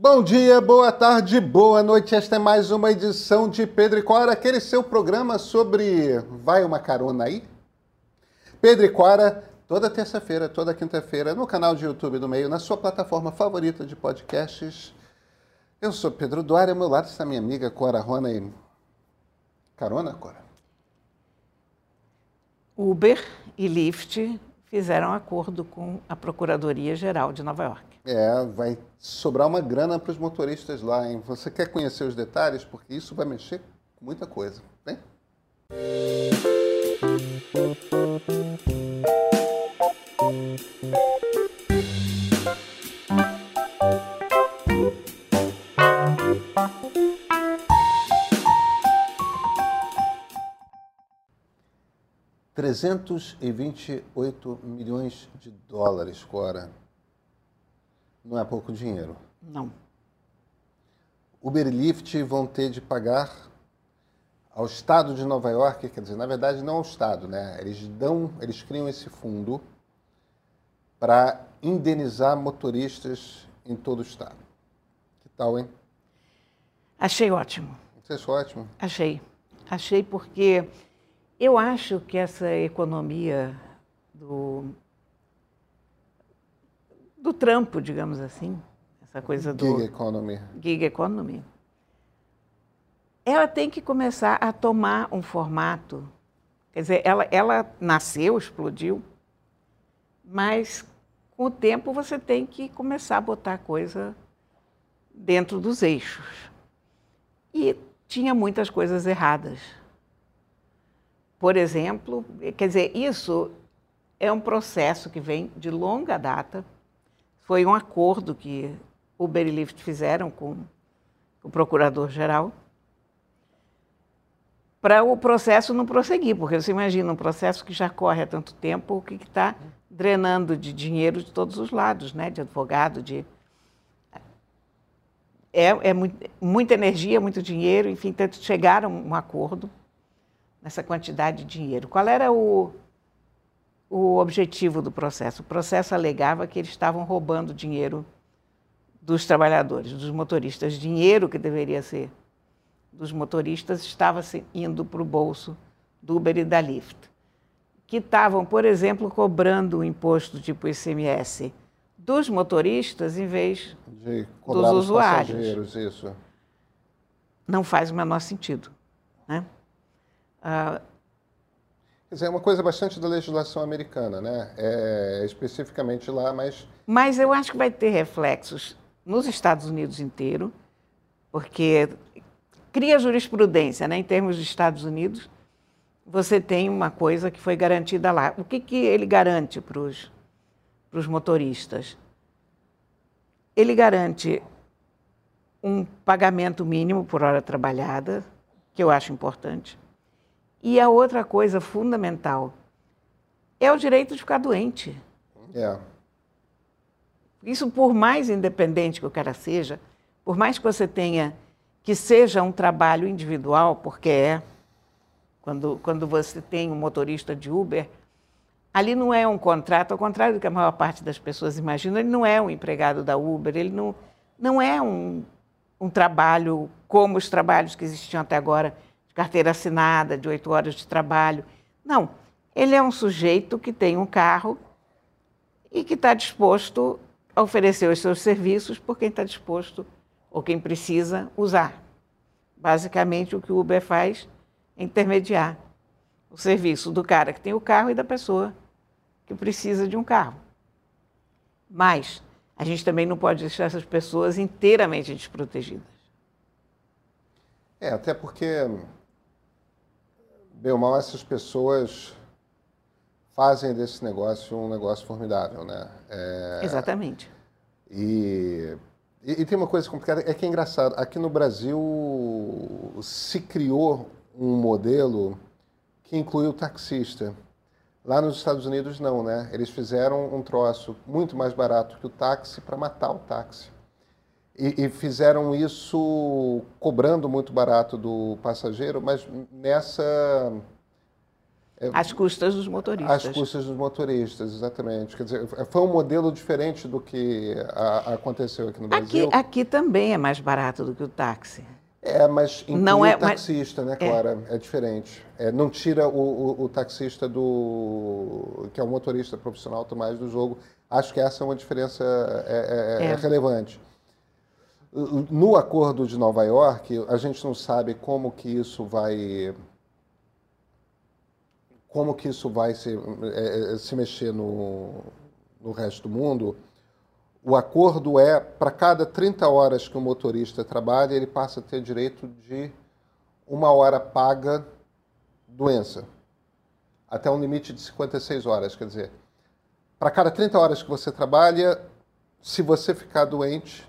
Bom dia, boa tarde, boa noite. Esta é mais uma edição de Pedro e Cora, aquele seu programa sobre Vai uma carona aí? Pedro e Cora, toda terça-feira, toda quinta-feira, no canal de YouTube do Meio, na sua plataforma favorita de podcasts. Eu sou Pedro Duarte, ao meu lado está minha amiga Cora Rona e... Carona, Cora? Uber e Lyft fizeram acordo com a Procuradoria-Geral de Nova York. É, vai sobrar uma grana para os motoristas lá, hein? Você quer conhecer os detalhes? Porque isso vai mexer com muita coisa, né? Trezentos e vinte e oito milhões de dólares, Cora. Não é pouco dinheiro. Não. Uber e Lyft vão ter de pagar ao Estado de Nova York, quer dizer, na verdade não ao Estado, né? Eles dão, eles criam esse fundo para indenizar motoristas em todo o estado. Que tal, hein? Achei ótimo. Você achou ótimo? Achei. Achei porque eu acho que essa economia do do trampo, digamos assim, essa coisa do Gig economy. gig economy, ela tem que começar a tomar um formato. Quer dizer, ela, ela nasceu, explodiu, mas com o tempo você tem que começar a botar a coisa dentro dos eixos. E tinha muitas coisas erradas. Por exemplo, quer dizer, isso é um processo que vem de longa data foi um acordo que Uber e Lyft fizeram com o procurador-geral para o processo não prosseguir, porque você imagina um processo que já corre há tanto tempo, o que está drenando de dinheiro de todos os lados, né? de advogado, de... É, é muito, muita energia, muito dinheiro, enfim, chegaram a um acordo nessa quantidade de dinheiro. Qual era o, o objetivo do processo. O processo alegava que eles estavam roubando dinheiro dos trabalhadores, dos motoristas. Dinheiro que deveria ser dos motoristas estava indo para o bolso do Uber e da Lyft, que estavam, por exemplo, cobrando o imposto tipo ICMS dos motoristas em vez De dos usuários. isso. Não faz o menor sentido. Né? Ah, Quer dizer, é uma coisa bastante da legislação americana, né? É, especificamente lá, mas... Mas eu acho que vai ter reflexos nos Estados Unidos inteiro, porque cria jurisprudência, né? Em termos dos Estados Unidos, você tem uma coisa que foi garantida lá. O que, que ele garante para os motoristas? Ele garante um pagamento mínimo por hora trabalhada, que eu acho importante e a outra coisa fundamental é o direito de ficar doente. É. Isso, por mais independente que o cara seja, por mais que você tenha que seja um trabalho individual, porque é, quando, quando você tem um motorista de Uber, ali não é um contrato, ao contrário do que a maior parte das pessoas imaginam, ele não é um empregado da Uber, ele não, não é um, um trabalho como os trabalhos que existiam até agora, carteira assinada, de oito horas de trabalho. Não, ele é um sujeito que tem um carro e que está disposto a oferecer os seus serviços por quem está disposto ou quem precisa usar. Basicamente, o que o Uber faz é intermediar o serviço do cara que tem o carro e da pessoa que precisa de um carro. Mas a gente também não pode deixar essas pessoas inteiramente desprotegidas. É, até porque bem ou mal, essas pessoas fazem desse negócio um negócio formidável, né? É, Exatamente. E, e, e, tem uma coisa complicada, é que é engraçado, aqui no Brasil se criou um modelo que inclui o taxista. Lá nos Estados Unidos não, né? Eles fizeram um troço muito mais barato que o táxi para matar o táxi. E, e, fizeram isso cobrando muito barato do passageiro, mas nessa É, às custas dos motoristas. Às custas dos motoristas, exatamente. Quer dizer, foi um modelo diferente do que a, aconteceu aqui no Brasil. Aqui, aqui também é mais barato do que o táxi. É, mas não é o taxista, mas... né, Clara? É, é diferente. É, não tira o, o, o, taxista do. que é o motorista profissional mais do jogo. Acho que essa é uma diferença é, é, é, é, relevante. No acordo de Nova York, a gente não sabe como que isso vai como que isso vai se, é, é, se mexer no, no resto do mundo, o acordo é para cada 30 horas que o motorista trabalha, ele passa a ter direito de uma hora paga doença, até um limite de 56 horas. Quer dizer, para cada 30 horas que você trabalha, se você ficar doente,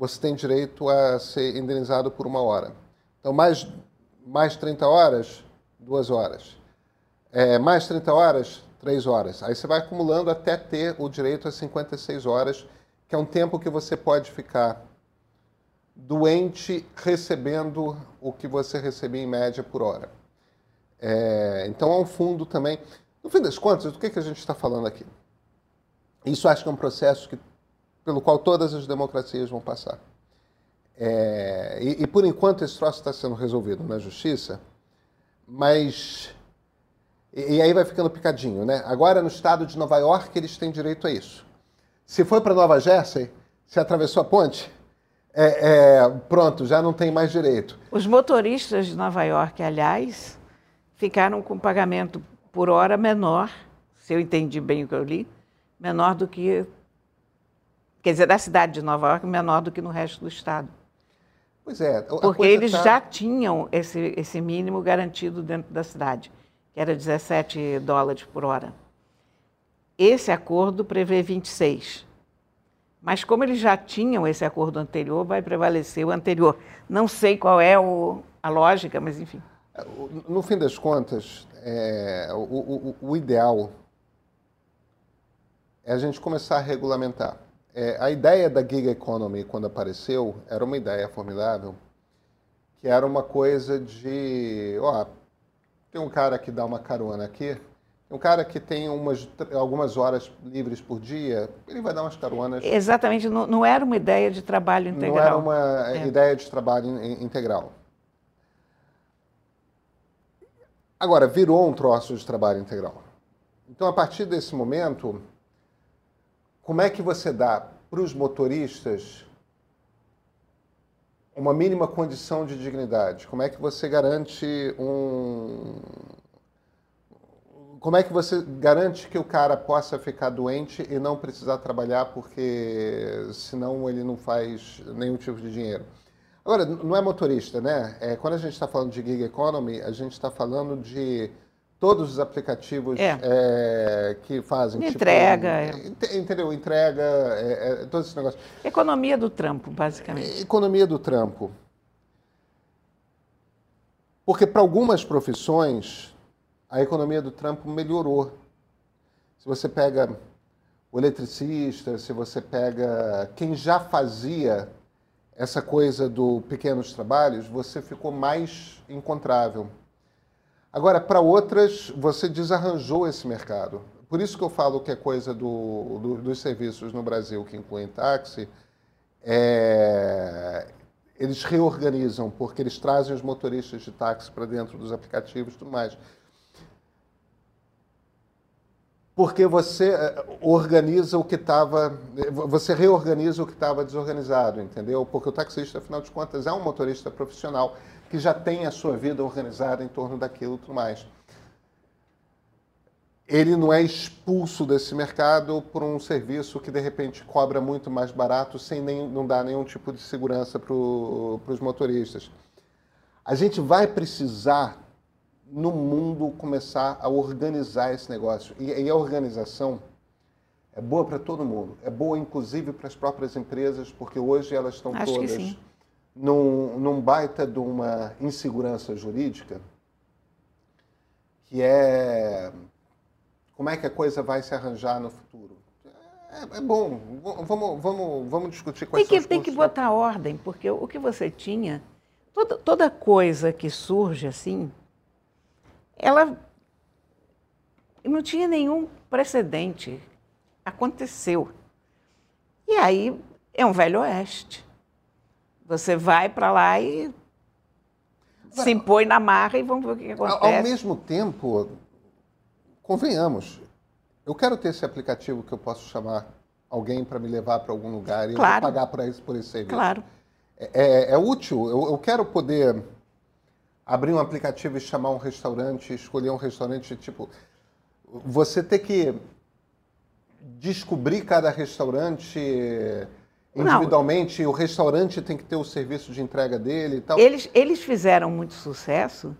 você tem direito a ser indenizado por uma hora. Então, mais, mais 30 horas, duas horas. É, mais 30 horas, 3 horas. Aí você vai acumulando até ter o direito a 56 horas, que é um tempo que você pode ficar doente recebendo o que você recebia em média por hora. É, então, há um fundo também. No fim das contas, do que, que a gente está falando aqui? Isso acho que é um processo que, pelo qual todas as democracias vão passar. É, e, e, por enquanto, esse troço está sendo resolvido na justiça, mas e, e aí vai ficando picadinho, né? Agora no estado de Nova York eles têm direito a isso. Se foi para Nova Jersey, se atravessou a ponte, é, é, pronto, já não tem mais direito. Os motoristas de Nova York, aliás, ficaram com pagamento por hora menor, se eu entendi bem o que eu li, menor do que. Quer dizer, da cidade de Nova York, menor do que no resto do estado. Pois é. Porque eles tá... já tinham esse, esse mínimo garantido dentro da cidade que era 17 dólares por hora. Esse acordo prevê 26. Mas como eles já tinham esse acordo anterior, vai prevalecer o anterior. Não sei qual é o, a lógica, mas enfim. No fim das contas, é, o, o, o, ideal é a gente começar a regulamentar. É, a ideia da gig economy, quando apareceu, era uma ideia formidável, que era uma coisa de, ó, tem um cara que dá uma carona aqui, tem um cara que tem umas, algumas horas livres por dia, ele vai dar umas caronas. Exatamente, não, não era uma ideia de trabalho integral. Não era uma é. ideia de trabalho integral. Agora, virou um troço de trabalho integral. Então, a partir desse momento, como é que você dá para os motoristas uma mínima condição de dignidade? Como é que você garante um. Como é que você garante que o cara possa ficar doente e não precisar trabalhar porque senão ele não faz nenhum tipo de dinheiro? Agora, não é motorista, né? É, quando a gente está falando de gig economy, a gente está falando de todos os aplicativos é. É, que fazem. Tipo, entrega. Tipo, entendeu? Entrega, é, é, todos esses negócios. Economia do trampo, basicamente. Economia do trampo. Porque para algumas profissões, a economia do trampo melhorou. Se você pega o eletricista, se você pega quem já fazia essa coisa do pequenos trabalhos, você ficou mais encontrável. Agora, para outras, você desarranjou esse mercado. Por isso que eu falo que é coisa do, do, dos serviços no Brasil, que incluem táxi, é, eles reorganizam, porque eles trazem os motoristas de táxi para dentro dos aplicativos e tudo mais. Porque você é, organiza o que estava. Você reorganiza o que estava desorganizado, entendeu? Porque o taxista, afinal de contas, é um motorista profissional que já tem a sua vida organizada em torno daquilo e tudo mais. Ele não é expulso desse mercado por um serviço que de repente cobra muito mais barato sem nem, não dar nenhum tipo de segurança para os motoristas. A gente vai precisar, no mundo, começar a organizar esse negócio. E, e a organização é boa para todo mundo. É boa, inclusive, para as próprias empresas, porque hoje elas estão Acho todas num, num baita de uma insegurança jurídica, que é como é que a coisa vai se arranjar no futuro. É, é bom, vamos, vamos, vamos discutir quais tem que, Tem que botar ordem, porque o que você tinha, toda, toda coisa que surge assim, ela não tinha nenhum precedente. Aconteceu. E aí é um velho oeste. Você vai para lá e se impõe na marra e vamos ver o que acontece. Ao mesmo tempo, convenhamos, eu quero ter esse aplicativo que eu posso chamar alguém para me levar para algum lugar e Claro. eu vou pagar por esse, por esse serviço. Claro. É, é- é útil. Eu, eu quero poder abrir um aplicativo e chamar um restaurante, escolher um restaurante, tipo, você ter que descobrir cada restaurante individualmente, o restaurante tem que ter o serviço de entrega dele e tal. Eles, eles fizeram muito sucesso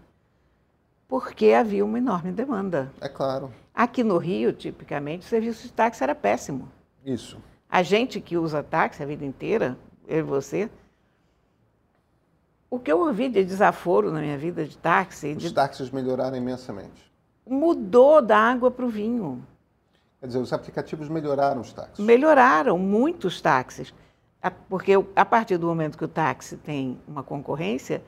porque havia uma enorme demanda. É claro, Aqui no Rio, tipicamente, o serviço de táxi era péssimo. isso. A gente que usa táxi a vida inteira, eu e você, o que eu ouvi de desaforo na minha vida de táxi Os de- táxis melhoraram imensamente. mudou da água para o vinho. Quer dizer, os aplicativos melhoraram os táxis. Melhoraram muitos táxis. A- Porque a partir do momento que o táxi tem uma concorrência,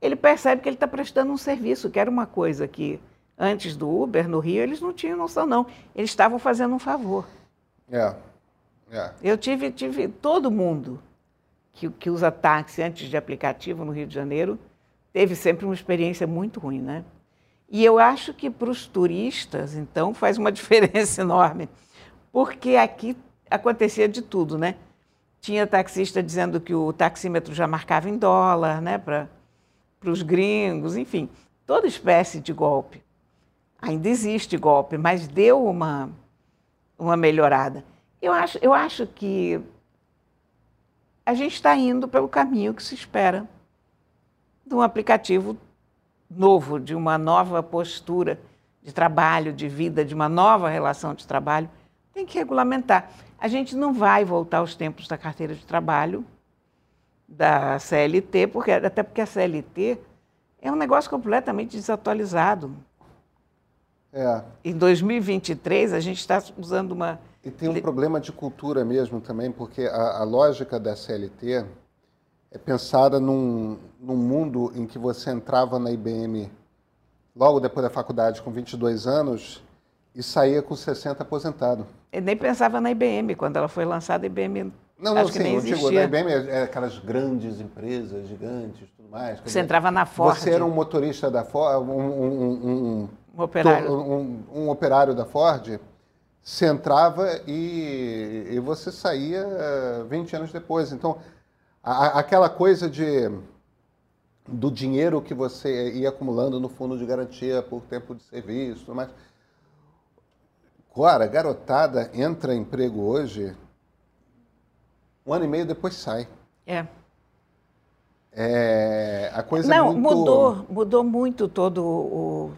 ele percebe que ele está prestando um serviço, que era uma coisa que antes do Uber, no Rio, eles não tinham noção, não. Eles estavam fazendo um favor. É, é. Eu tive, tive todo mundo que, que usa táxi antes de aplicativo no Rio de Janeiro teve sempre uma experiência muito ruim, né? E eu acho que para os turistas, então, faz uma diferença enorme, porque aqui acontecia de tudo, né? Tinha taxista dizendo que o taxímetro já marcava em dólar, né, para os gringos, enfim, toda espécie de golpe. Ainda existe golpe, mas deu uma, uma melhorada. Eu acho, eu acho que a gente está indo pelo caminho que se espera de um aplicativo novo, de uma nova postura de trabalho, de vida, de uma nova relação de trabalho. Tem que regulamentar. A gente não vai voltar aos tempos da carteira de trabalho, da CLT, porque, até porque a CLT é um negócio completamente desatualizado. É. Em 2023, a gente está usando uma. E tem um problema de cultura mesmo também, porque a, a lógica da CLT é pensada num, num mundo em que você entrava na IBM logo depois da faculdade com 22 anos e saía com 60 aposentado. Eu nem pensava na IBM. Quando ela foi lançada, a IBM Não, não, acho que sim, nem eu digo, existia. na IBM é, é aquelas grandes empresas, gigantes, tudo mais. Você entrava na Ford, Você era um motorista da Ford, um, um- um- um- operário. um, operário da Ford, você entrava e, e você saía eh, 20 anos depois. Então, a- aquela coisa de do dinheiro que você ia acumulando no fundo de garantia por tempo de serviço, mais. Agora, a garotada entra em emprego hoje, um ano e meio depois sai. É. É, a coisa é Não, muito... mudou, mudou muito todo o,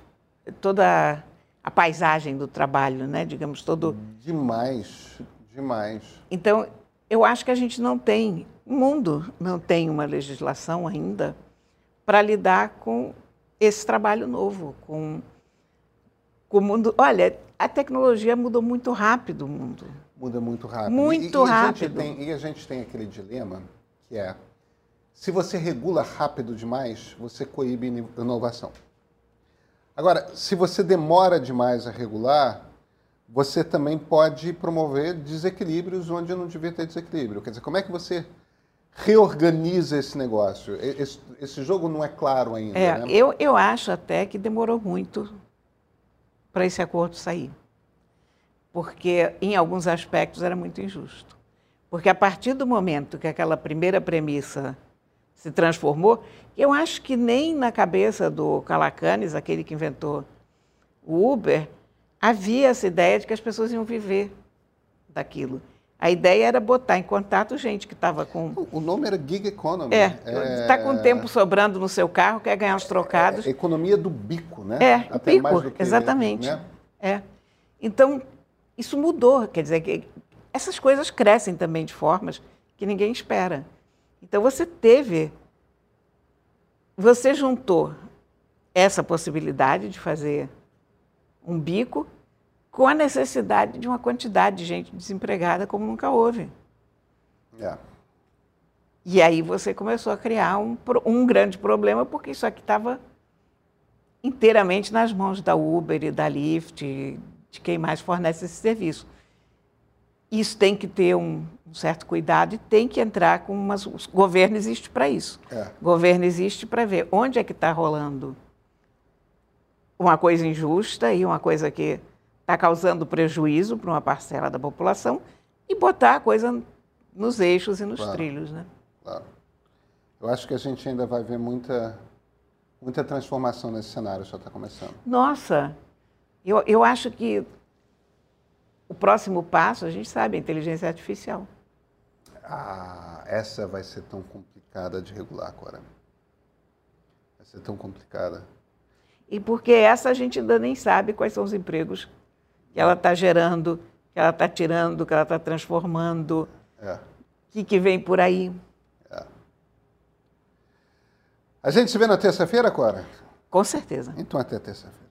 toda a paisagem do trabalho, né? Digamos, todo. Demais, demais. Então, eu acho que a gente não tem, o mundo não tem uma legislação ainda para lidar com esse trabalho novo, com, com o mundo. Olha, a tecnologia mudou muito rápido o mundo. Muda muito rápido. Muito e, e rápido. tem, e a gente tem aquele dilema que é, se você regula rápido demais, você coíbe ino- inovação. Agora, se você demora demais a regular, você também pode promover desequilíbrios onde não devia ter desequilíbrio. Quer dizer, como é que você reorganiza esse negócio? Esse, esse jogo não é claro ainda, É, né? eu, eu acho até que demorou muito para esse acordo sair. Porque, em alguns aspectos, era muito injusto. Porque, a partir do momento que aquela primeira premissa se transformou, eu acho que nem na cabeça do Calacanis, aquele que inventou o Uber, havia essa ideia de que as pessoas iam viver daquilo. A ideia era botar em contato gente que estava com O nome era gig economy. é, está com tempo sobrando no seu carro, quer ganhar uns trocados. É, economia do bico, né? É, Até pico, mais do que, exatamente. né? É. Então, isso mudou. Quer dizer, que essas coisas crescem também de formas que ninguém espera. Então, você teve. Você juntou essa possibilidade de fazer um bico com a necessidade de uma quantidade de gente desempregada como nunca houve. É. E aí você começou a criar um, um grande problema, porque isso aqui estava inteiramente nas mãos da Uber e da Lyft, de quem mais fornece esse serviço. Isso tem que ter um, um certo cuidado e tem que entrar com umas. O governo existe para isso. É. O governo existe para ver onde é que está rolando uma coisa injusta e uma coisa que está causando prejuízo para uma parcela da população e botar a coisa nos eixos e nos Claro. trilhos. Né? Claro. Eu acho que a gente ainda vai ver muita, muita transformação nesse cenário, só está começando. Nossa, eu, eu acho que o próximo passo, a gente sabe, é a inteligência artificial. Ah, essa vai ser tão complicada de regular, Cora. Vai ser tão complicada. E porque essa a gente ainda nem sabe quais são os empregos que ela está gerando, que ela está tirando, que ela está transformando, É. o que, que vem por aí. A gente se vê na terça-feira, Cora? Com certeza. Então até terça-feira.